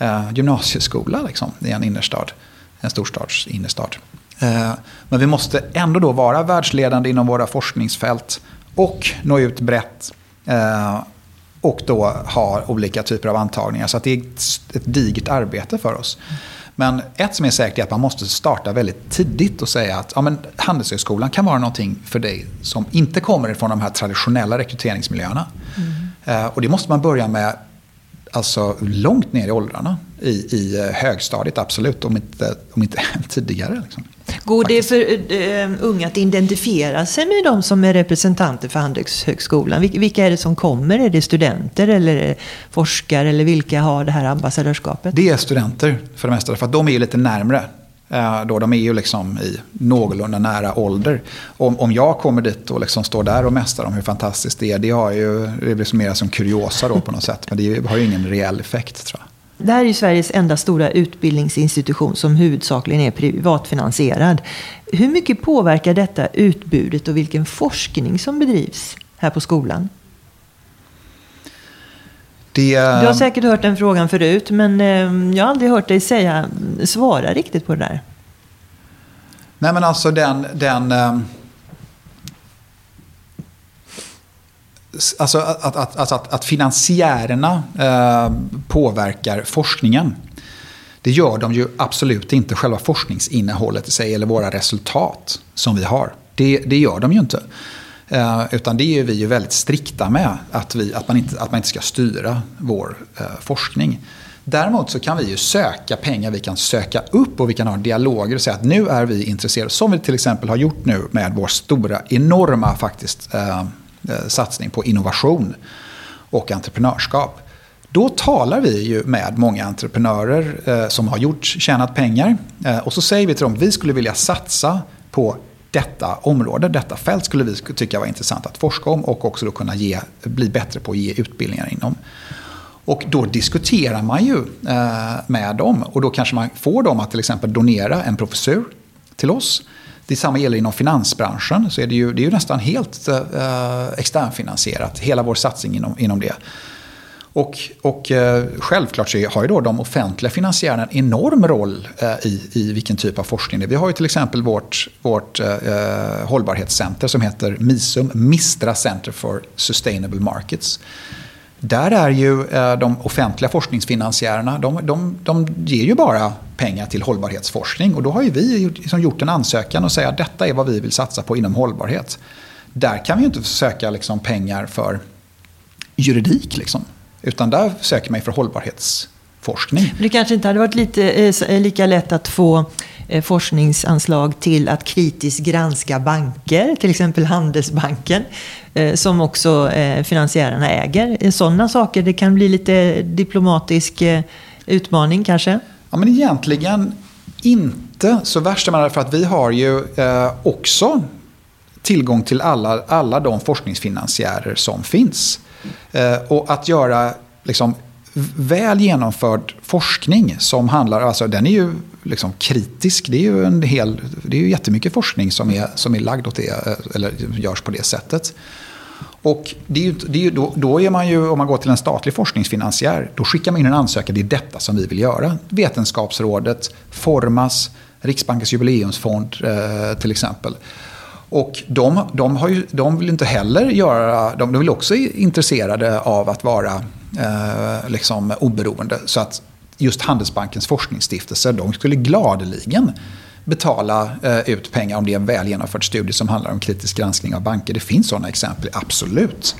eh, gymnasieskola liksom, i en innerstad. En storstads innerstad. Eh, men vi måste ändå då vara världsledande inom våra forskningsfält och nå ut brett. Eh, och då ha olika typer av antagningar. Så att det är ett digert arbete för oss. Men ett som är säkert är att man måste starta väldigt tidigt och säga att ja, men Handelshögskolan kan vara någonting för dig som inte kommer från de här traditionella rekryteringsmiljöerna. Mm. och det måste man börja med alltså, långt ner i åldrarna. I, i högstadiet, absolut. Om inte, om inte tidigare. Liksom. Går det för uh, unga att identifiera sig med de som är representanter för Handelshögskolan? Vil vilka är det som kommer? Är det studenter eller forskare? Eller vilka har det här ambassadörskapet? Det är studenter för det mesta. För att de är ju lite närmre. Eh, då de är ju liksom i någorlunda nära ålder. Om, om jag kommer dit och liksom står där och mästar om hur fantastiskt det är. Det, har ju, det blir mer som kuriosa då på något sätt. Men det har ju ingen reell effekt tror jag. Det här är ju Sveriges enda stora utbildningsinstitution som huvudsakligen är privatfinansierad. Hur mycket påverkar detta utbudet och vilken forskning som bedrivs här på skolan? Det... Du har säkert hört den frågan förut, men eh, jag har aldrig hört dig säga, svara riktigt på det där. Nej, men alltså den... den eh, alltså att, att, alltså att, att finansiärerna eh, påverkar forskningen. Det gör de ju absolut inte själva forskningsinnehållet i sig eller våra resultat som vi har. Det, det gör de ju inte. Eh, utan det är vi ju väldigt strikta med. Att, vi, att, man, inte, att man inte ska styra vår eh, forskning. Däremot så kan vi ju söka pengar, vi kan söka upp och vi kan ha dialoger och säga att nu är vi intresserade. Som vi till exempel har gjort nu med vår stora, enorma faktiskt eh, eh satsning på innovation och entreprenörskap. Då talar vi ju med många entreprenörer eh, som har gjort, tjänat pengar. Eh, och så säger vi till dem, vi skulle vilja satsa på detta område, detta fält skulle vi tycka var intressant att forska om och också då kunna ge, bli bättre på att ge utbildningar inom. Och då diskuterar man ju eh, med dem och då kanske man får dem att till exempel donera en professur till oss. Detsamma gäller inom finansbranschen. Så är det, ju, det är ju nästan helt eh, eh externfinansierat, hela vår satsning inom, inom det. Och, och eh, självklart så har ju då de offentliga finansiärerna en enorm roll eh, i, i vilken typ av forskning det är. Vi har ju till exempel vårt, vårt eh, eh hållbarhetscenter som heter MISUM, Mistra Center for Sustainable Markets. Där är ju eh, de offentliga forskningsfinansiärerna, de, de, de ger ju bara pengar till hållbarhetsforskning. Och då har ju vi liksom gjort en ansökan och säger att detta är vad vi vill satsa på inom hållbarhet. Där kan vi ju inte söka liksom pengar för juridik. Liksom. Utan där söker man för hållbarhetsforskning. Det kanske inte hade varit lite, eh, lika lätt att få Eh, forskningsanslag till att kritiskt granska banker, till exempel Handelsbanken, eh, som också eh, finansiärerna äger. Sådana saker, det kan bli lite diplomatisk utmaning kanske? Ja, men egentligen inte så värst. För att vi har ju också tillgång till alla, alla de forskningsfinansiärer som finns. Eh, och att göra liksom, väl genomförd forskning som handlar, alltså den är ju liksom kritisk. Det är ju en hel, det är ju jättemycket forskning som är, som är lagd åt det, eh, eller görs på det sättet. Och det är ju, det är ju, då, då är man ju, om man går till en statlig forskningsfinansiär, då skickar man in en ansökan, det är detta som vi vill göra. Vetenskapsrådet, Formas, Riksbankens jubileumsfond eh, till exempel. Och de, de, har ju, de vill inte heller göra, de, de vill också intresserade av att vara eh, liksom oberoende. Så att just Handelsbankens forskningsstiftelse de skulle gladeligen betala eh, ut pengar om det är en väl genomförd studie som handlar om kritisk granskning av banker. Det finns sådana exempel, absolut.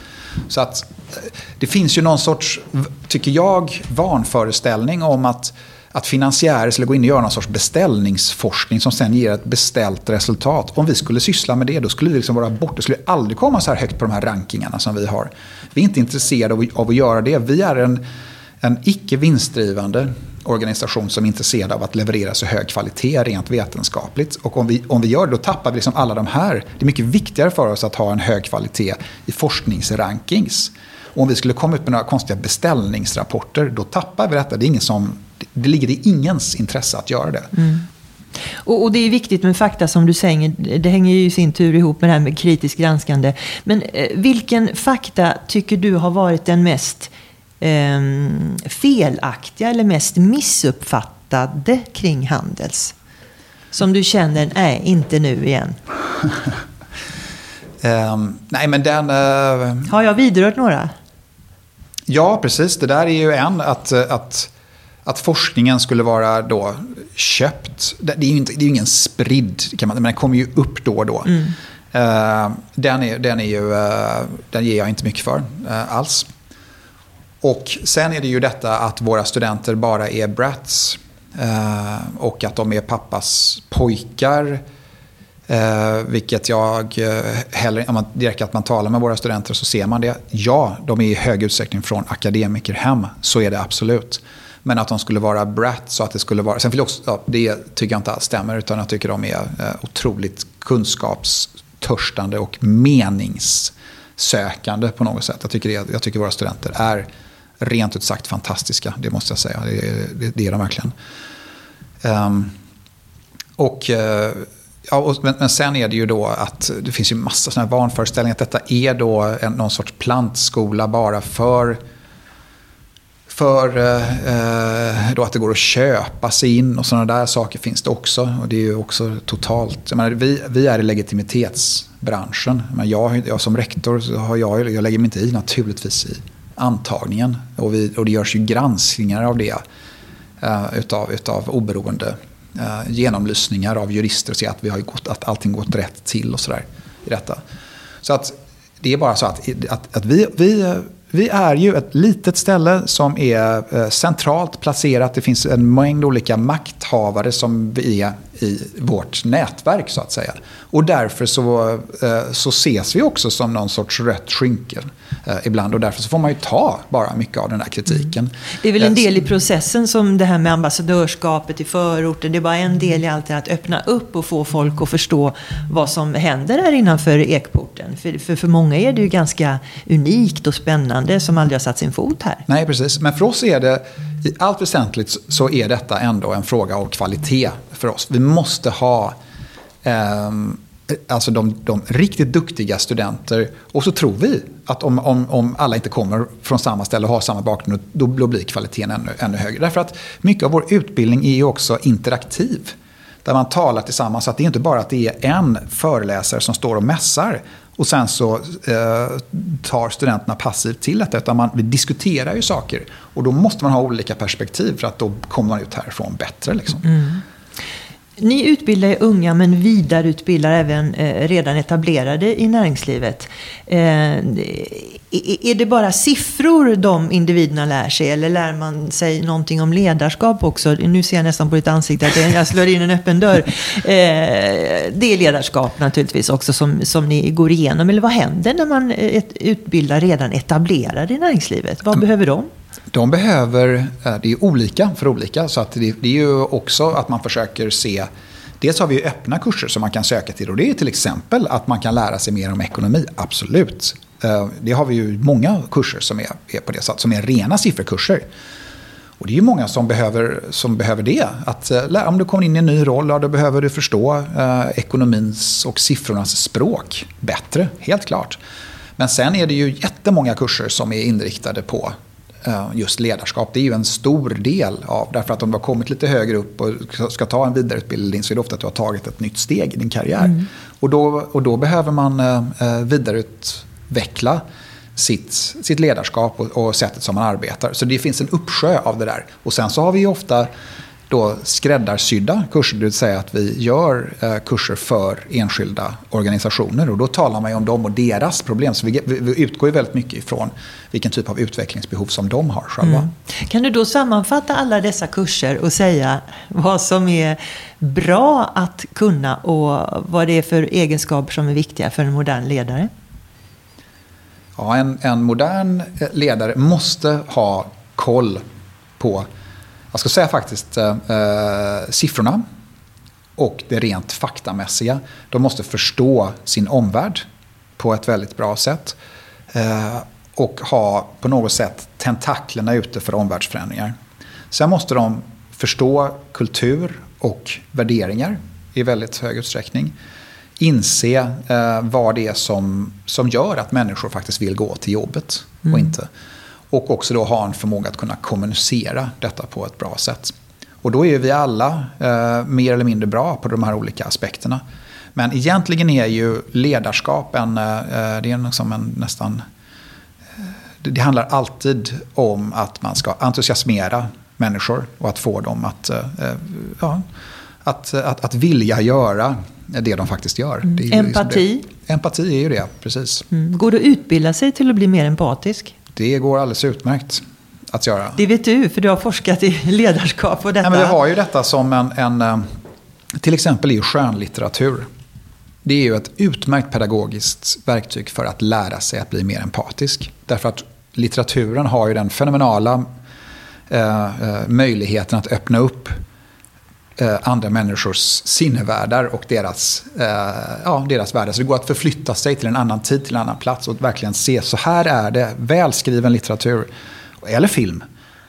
Så att eh, det finns ju någon sorts, tycker jag, vanföreställning om att att finansiärer skulle gå in och göra någon sorts beställningsforskning som sen ger ett beställt resultat. Om vi skulle syssla med det, då skulle vi liksom vara borta. Det skulle aldrig komma så här högt på de här rankingarna som vi har. Vi är inte intresserade av, att göra det. Vi är en, en icke vinstdrivande organisation som är intresserad av att leverera så hög kvalitet rent vetenskapligt. Och om vi, om vi gör det, då tappar vi liksom alla de här. Det är mycket viktigare för oss att ha en hög kvalitet i forskningsrankings. Och om vi skulle komma ut med några konstiga beställningsrapporter, då tappar vi detta. Det, är ingen som, det ligger i ingens intresse att göra det. Mm. Och, och, det är viktigt med fakta som du säger. Det hänger ju i sin tur ihop med det här med kritiskt granskande. Men eh, vilken fakta tycker du har varit den mest eh, felaktiga eller mest missuppfattade kring Handels? Som du känner, nej, inte nu igen. um, nej, men den... Uh... Har jag vidrört några? Ja, precis. Det där är ju en. Att, att, att forskningen skulle vara då köpt. Det är ju, inte, det är ingen spridd, kan man, men den kommer ju upp då och då. Mm. Uh, den, är, den, är ju, uh, den ger jag inte mycket för uh, alls. Och sen är det ju detta att våra studenter bara är brats. och att de är pappas pojkar. Eh, vilket jag eh, hellre, om man, direkt att man talar med våra studenter så ser man det. Ja, de är i hög utsträckning från akademikerhem. Så är det absolut. Men att de skulle vara brat så att det skulle vara... Sen också, ja, det tycker jag inte alls stämmer. Utan jag tycker de är eh, otroligt kunskapstörstande och meningssökande på något sätt. Jag tycker, det, jag tycker våra studenter är rent ut sagt fantastiska. Det måste jag säga. Det, det, det är de verkligen. Um, och... Eh, Ja, och, men, men, sen är det ju då att det finns ju massa sådana här vanföreställningar. Att detta är då en, någon sorts plantskola bara för för eh, då att det går att köpa sig in och sådana där saker finns det också. Och det är ju också totalt... Jag menar, vi, vi är i legitimitetsbranschen. Men jag, jag som rektor så har jag, jag lägger mig inte i naturligtvis i antagningen. Och, vi, och det görs ju granskningar av det. Eh, utav, utav oberoende Eh, genomlysningar av jurister och se att, vi har gått, att allting gått rätt till och sådär i detta. Så att det är bara så att, att, att vi, vi vi är ju ett litet ställe som är eh, centralt placerat. Det finns en mängd olika makthavare som vi är i vårt nätverk så att säga. Och därför så, eh, så ses vi också som någon sorts rött skynke ibland. Och därför så får man ju ta bara mycket av den här kritiken. Mm. Det är väl en del i processen som det här med ambassadörskapet i förorten. Det är bara en del i allt det här att öppna upp och få folk att förstå vad som händer här innanför ekporten. För, för, för många är det ju ganska unikt och spännande som aldrig har satt sin fot här. Nej, precis. Men för oss är det i allt väsentligt så är detta ändå en fråga av kvalitet för oss. Vi måste ha eh, alltså de, de, riktigt duktiga studenter. Och så tror vi att om, om, om alla inte kommer från samma ställe och har samma bakgrund, då, då blir kvaliteten ännu, ännu högre. Därför att mycket av vår utbildning är ju också interaktiv. Där man talar tillsammans. Så att det är inte bara att det är en föreläsare som står och mässar. Och sen så eh, tar studenterna passivt till detta. Utan man, vi diskuterar ju saker. Och då måste man ha olika perspektiv för att då kommer man ut härifrån bättre. Liksom. Mm. Ni utbildar unga men vidareutbildar även eh, redan etablerade i näringslivet. Eh, är det bara siffror de individerna lär sig eller lär man sig någonting om ledarskap också? Nu ser jag nästan på ditt ansikte att jag slår in en öppen dörr. Eh, det är ledarskap naturligtvis också som, som ni går igenom. Eller vad händer när man utbildar redan etablerade i näringslivet? Vad mm. behöver de? De behöver, eh, det är olika för olika. Så att det, det är ju också att man försöker se Dels har vi öppna kurser som man kan söka till och det är till exempel att man kan lära sig mer om ekonomi, absolut. Eh, det har vi ju många kurser som är, är på det sättet, som är rena sifferkurser. Och det är ju många som behöver, som behöver det. Att, eh, om du kommer in i en ny roll, då behöver du förstå ekonomins och siffrornas språk bättre, helt klart. Men sen är det ju jättemånga kurser som är inriktade på just ledarskap. Det är ju en stor del av, därför att om du har kommit lite högre upp och ska ta en vidareutbildning så är det ofta att du har tagit ett nytt steg i din karriär. Mm. Och, då, och då behöver man eh, eh, vidareutveckla sitt, sitt ledarskap och, och sättet som man arbetar. Så det finns en uppsjö av det där. Och sen så har vi ofta då skräddarsydda kurser, det vill säga att vi gör eh, kurser för enskilda organisationer. Och då talar man ju om dem och deras problem. Så vi, vi utgår ju väldigt mycket ifrån vilken typ av utvecklingsbehov som de har själva. Mm. Kan du då sammanfatta alla dessa kurser och säga vad som är bra att kunna och vad det är för egenskaper som är viktiga för en modern ledare? Ja, en, en modern ledare måste ha koll på jag ska säga faktiskt eh, eh, siffrorna och det rent faktamässiga. De måste förstå sin omvärld på ett väldigt bra sätt. Eh, och ha på något sätt tentaklerna ute för omvärldsförändringar. Sen måste de förstå kultur och värderingar i väldigt hög utsträckning. Inse eh, vad det är som, som gör att människor faktiskt vill gå till jobbet mm. och inte. Och också då ha en förmåga att kunna kommunicera detta på ett bra sätt. Och då är vi alla eh, mer eller mindre bra på de här olika aspekterna. Men egentligen är ju ledarskap en, eh, det är liksom en nästan... Eh, det handlar alltid om att man ska entusiasmera människor och att få dem att, eh, ja, att, att, att vilja göra det de faktiskt gör. Mm. Liksom empati? Det. Empati är ju det, precis. Mm. Går det att utbilda sig till att bli mer empatisk? Det går alldeles utmärkt att göra. Det vet du, för du har forskat i ledarskap och detta. Ja, men vi har ju detta som en, en till exempel i skönlitteratur. Det är ju ett utmärkt pedagogiskt verktyg för att lära sig att bli mer empatisk. Därför att litteraturen har ju den fenomenala eh, eh möjligheten att öppna upp eh, andra människors sinnevärldar och deras, eh, ja, deras världar. Så det går att förflytta sig till en annan tid, till en annan plats och verkligen se så här är det. Välskriven litteratur, eller film,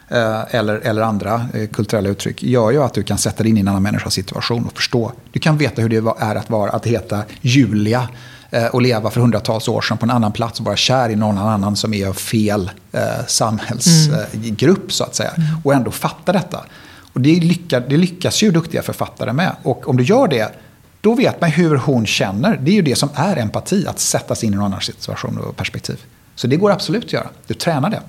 eh, eller, eller andra eh, kulturella uttryck gör ju att du kan sätta dig in i en annan människas situation och förstå. Du kan veta hur det är att, vara, att heta Julia eh, och leva för hundratals år sedan på en annan plats och vara kär i någon annan som är av fel eh, samhällsgrupp mm. så att säga. Mm. Och ändå fatta detta. Och det, lyckas, det lyckas ju duktiga författare med. Och om du gör det, då vet man hur hon känner. Det är ju det som är empati, att sätta sig in i någon annan situation och perspektiv. Så det går absolut att göra. Du tränar det.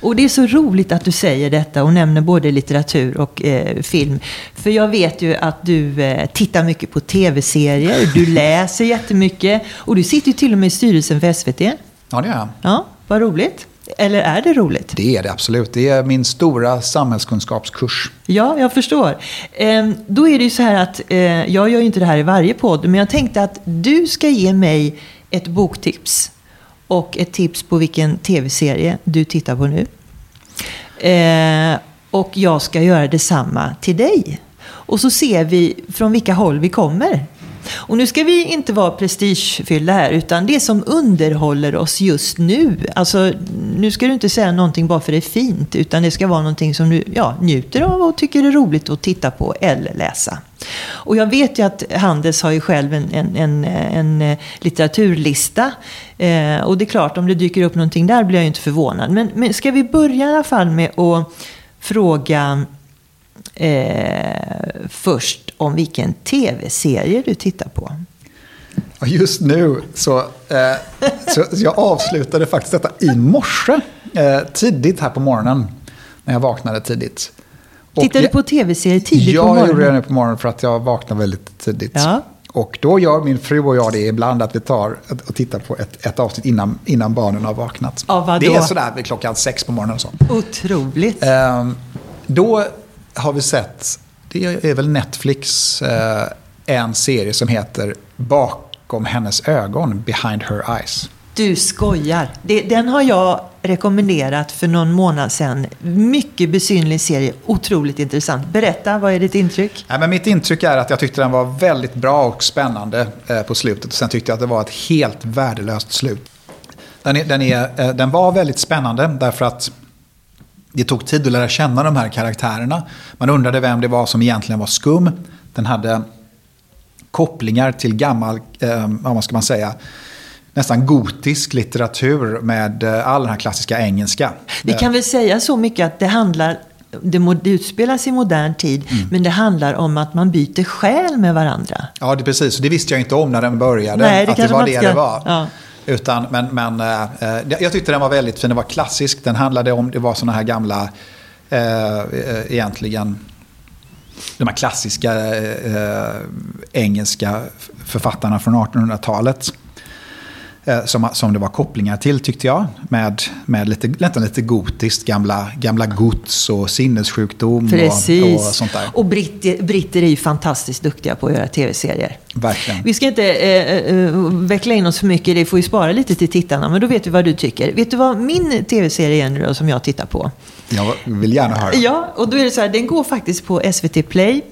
Och det är så roligt att du säger detta och nämner både litteratur och eh, film. För jag vet ju att du eh, tittar mycket på tv-serier, du läser jättemycket och du sitter ju till och med i styrelsen för SVT. Ja, det gör jag. Ja, vad roligt. Eller är det roligt? Det är det absolut. Det är min stora samhällskunskapskurs. Ja, jag förstår. Ehm, då är det ju så här att, eh, jag gör ju inte det här i varje podd, men jag tänkte att du ska ge mig ett boktips. Och ett tips på vilken tv-serie du tittar på nu. Ehm, och jag ska göra detsamma till dig. Och så ser vi från vilka håll vi kommer. Och nu ska vi inte vara prestigefyllda här, utan det som underhåller oss just nu. Alltså, nu ska du inte säga någonting bara för det är fint, utan det ska vara någonting som du ja, njuter av och tycker är roligt att titta på eller läsa. Och jag vet ju att Handels har ju själv en, en, en, en eh, litteraturlista. Eh, och det är klart, om det dyker upp någonting där blir jag ju inte förvånad. Men, men ska vi börja i alla fall med att fråga eh, först om vilken tv-serie du tittar på. Just nu så, eh, så jag avslutade faktiskt detta i morse. Eh, tidigt här på morgonen. När jag vaknade tidigt. Tittade du på tv-serier tidigt ja, på morgonen? Ja, jag gjorde det på morgonen för att jag vaknade väldigt tidigt. Ja. Och då gör min fru och jag det ibland att vi tar och tittar på ett, ett avsnitt innan, innan barnen har vaknat. Ja, det är sådär vid klockan sex på morgonen. Och så. Otroligt. Eh, då har vi sett, det är väl Netflix, eh, en serie som heter Bakom hennes ögon, Behind her eyes. Du skojar. Det, den har jag rekommenderat för någon månad sedan. Mycket besynlig serie, otroligt intressant. Berätta, vad är ditt intryck? Ja, men mitt intryck är att jag tyckte den var väldigt bra och spännande eh, på slutet. Sen tyckte jag att det var ett helt värdelöst slut. Den, är, den, är, eh, den var väldigt spännande därför att det tog tid att lära känna de här karaktärerna. Man undrade vem det var som egentligen var skum. Den hade kopplingar till gammal, eh, vad ska man säga, nästan gotisk litteratur med eh, all den här klassiska engelska. Vi kan väl säga så mycket att det handlar det, det utspelas i modern tid, mm. men det handlar om att man byter själ med varandra. Ja, det, precis. Det visste jag inte om när den började, Nej, det att det var det ska... det var. Ja. Utan, men, men eh, eh, jag tyckte den var väldigt fin, den var klassisk. Den handlade om, det var sådana här gamla, eh, eh, egentligen, de här klassiska eh, engelska författarna från 1800-talet. Eh, som, som det var kopplingar till tyckte jag. Med, med lite, nästan lite gotiskt, gamla, gamla gods och sinnessjukdom Precis. Och, och sånt där. Och britter, britter är ju fantastiskt duktiga på att göra tv-serier. Verkligen. Vi ska inte eh, eh, veckla in oss för mycket, det får ju spara lite till tittarna, men då vet vi vad du tycker. Vet du vad min tv-serie är nu då, som jag tittar på? Jag vill gärna höra. Ja, och då är det så här, den går faktiskt på SVT Play.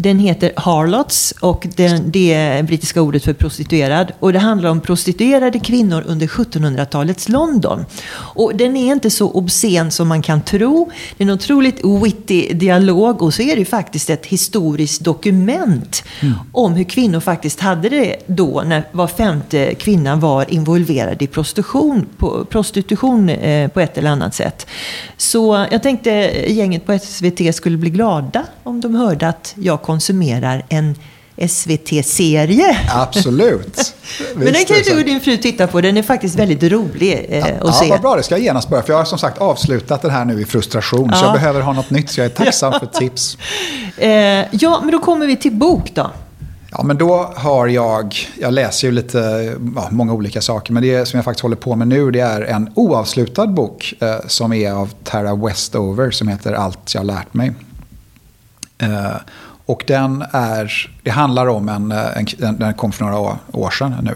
Den heter Harlots och den, det är brittiska ordet för prostituerad. Och det handlar om prostituerade kvinnor under 1700-talets London. Och den är inte så obscen som man kan tro. Det är en otroligt witty dialog och så är det ju faktiskt ett historiskt dokument mm. om hur kvinnor faktiskt hade det då när var femte kvinna var involverad i prostitution, på, prostitution eh, på ett eller annat sätt. Så jag tänkte gänget på SVT skulle bli glada om de hörde att jag konsumerar en SVT-serie. Absolut. Men den kan ju du och din fru titta på. Den är faktiskt väldigt rolig eh, att ja, se. Ja, vad bra. Det ska jag genast börja. För jag har som sagt avslutat det här nu i frustration. Ja. Så jag behöver ha något nytt. Så jag är tacksam för tips. Eh, ja, men då kommer vi till bok då. Ja, men då har jag, jag läser ju lite, ja, många olika saker, men det som jag faktiskt håller på med nu det är en oavslutad bok eh, som är av Tara Westover som heter Allt jag lärt mig. Och den är, det handlar om en, eh, en, den kom för några år sedan nu.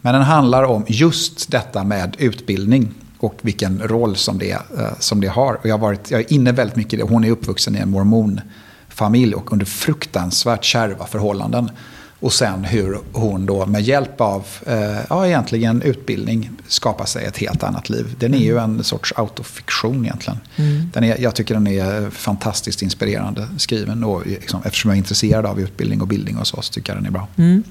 Men den handlar om just detta med utbildning och vilken roll som det, eh, som det har. Och jag, har varit, jag är inne väldigt mycket i det. Hon är uppvuxen i en mormonfamilj och under fruktansvärt kärva förhållanden. Och sen hur hon då med hjälp av, eh, ja egentligen utbildning, skapar sig ett helt annat liv. Den är ju mm. en sorts autofiktion egentligen. Mm. Den är, jag tycker den är fantastiskt inspirerande skriven. Och liksom, eftersom jag är intresserad av utbildning och bildning och så, så tycker jag den är bra. Mm.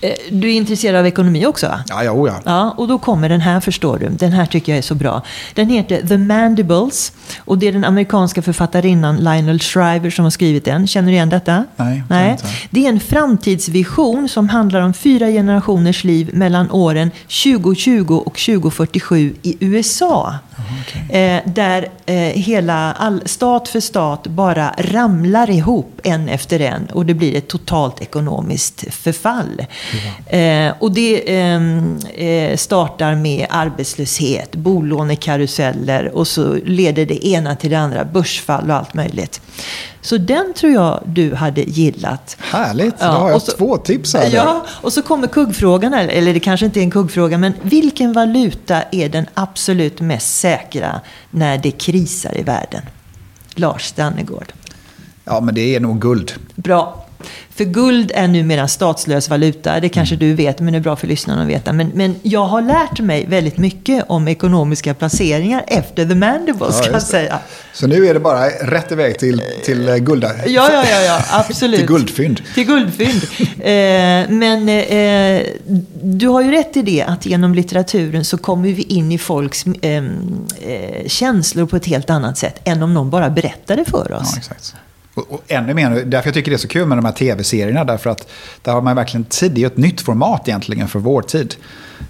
Eh, du är intresserad av ekonomi också va? Ja, ja, oh ja. ja. Och då kommer den här förstår du. Den här tycker jag är så bra. Den heter The Mandibles. Och det är den amerikanska författarinnan Lionel Shriver som har skrivit den. Känner du igen detta? Nej. Nej. Det är en framtidsvision som handlar om fyra generationers liv mellan åren 2020 och 2047 i USA. Okay. Eh, där eh, hela, all, stat för stat bara ramlar ihop en efter en och det blir ett totalt ekonomiskt förfall. Eh, och det ehm, eh, startar med arbetslöshet, bolånekaruseller och så leder det ena till det andra, börsfall och allt möjligt. Så den tror jag du hade gillat. Härligt, ja, då har jag så, två tips här. Ja, och så kommer kuggfrågan, eller det kanske inte är en kuggfråga, men vilken valuta är den absolut mest säkra när det krisar i världen? Lars Stannegård. Ja, men det är nog guld. Bra. För guld är numera statslös valuta. Det kanske mm. du vet, men det är bra för lyssnarna att veta. Men, men jag har lärt mig väldigt mycket om ekonomiska placeringar efter the mandibles, ja, kan jag säga. Så nu är det bara rätt iväg till, till eh, gulda? Ja, ja, ja, ja absolut. till guldfynd? Till guldfynd. eh, men eh, du har ju rätt i det, att genom litteraturen så kommer vi in i folks eh, eh känslor på ett helt annat sätt än om någon bara berättade för oss. Ja. Och, och ännu mer, därför jag tycker det är så kul med de här tv-serierna, därför att där har man verkligen tid, det är ett nytt format egentligen för vår tid.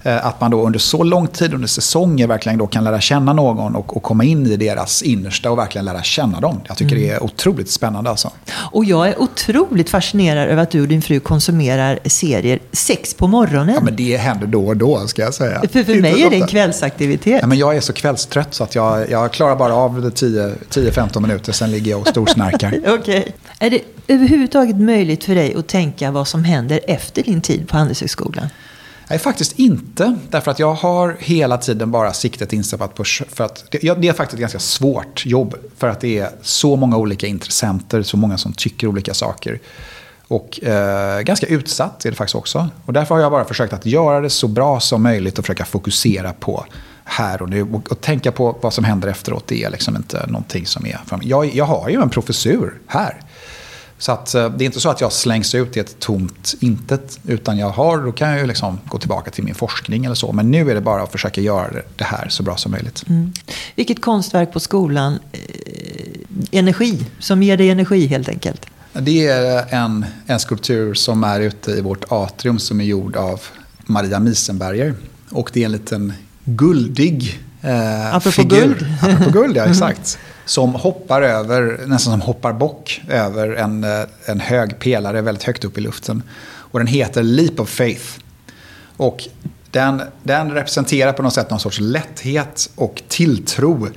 Eh, att man då under så lång tid, under säsonger, verkligen då kan lära känna någon och, och komma in i deras innersta och verkligen lära känna dem. Jag tycker mm. det är otroligt spännande alltså. Och jag är otroligt fascinerad över att du och din fru konsumerar serier sex på morgonen. Ja, men det händer då och då, ska jag säga. För, för mig är det en kvällsaktivitet. Ja, men jag är så kvällstrött så att jag, jag klarar bara av 10-15 minuter, sen ligger jag och storsnarkar. Okej. Okay. Är det överhuvudtaget möjligt för dig att tänka vad som händer efter din tid på Handelshögskolan? Nej, faktiskt inte. Därför att jag har hela tiden bara siktet inställt på... För att det, det är faktiskt ett ganska svårt jobb. För att det är så många olika intressenter, så många som tycker olika saker. Och eh, ganska utsatt är det faktiskt också. Och därför har jag bara försökt att göra det så bra som möjligt och försöka fokusera på här och nu. Och, och tänka på vad som händer efteråt, det är liksom inte någonting som är... Jag, jag har ju en professur här. Så att, eh, det är inte så att jag slängs ut i ett tomt intet. Utan jag har, då kan jag ju liksom gå tillbaka till min forskning eller så. Men nu är det bara att försöka göra det här så bra som möjligt. Mm. Vilket konstverk på skolan, eh, energi, som ger dig energi helt enkelt? Det är en, en skulptur som är ute i vårt atrium som är gjord av Maria Misenberger. Och det är en liten guldig eh, Apropå figur. guld. Apropå guld, ja exakt. Som hoppar över, nästan som hoppar bock över en, eh, en hög pelare väldigt högt upp i luften. Och den heter Leap of Faith. Och den, den representerar på något sätt någon sorts lätthet och tilltro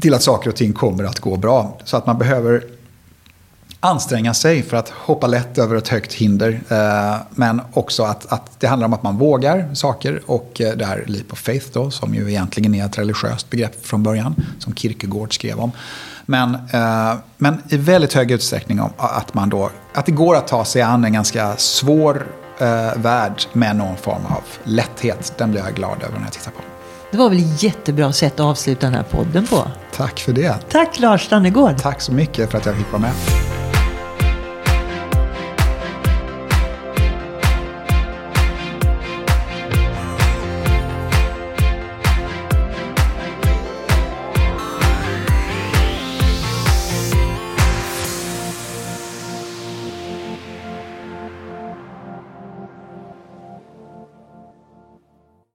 till att saker och ting kommer att gå bra. Så att man behöver anstränga sig för att hoppa lätt över ett högt hinder. Eh, men också att, att det handlar om att man vågar saker. Och eh, det här Leap of Faith då, som ju egentligen är ett religiöst begrepp från början. Som Kierkegaard skrev om. Men, eh, men i väldigt hög utsträckning om att, man då, att det går att ta sig an en ganska svår värld med någon form av lätthet. Den blir jag glad över när jag tittar på. Det var väl ett jättebra sätt att avsluta den här podden på. Tack för det. Tack Lars Stannegård. Tack så mycket för att jag fick vara med.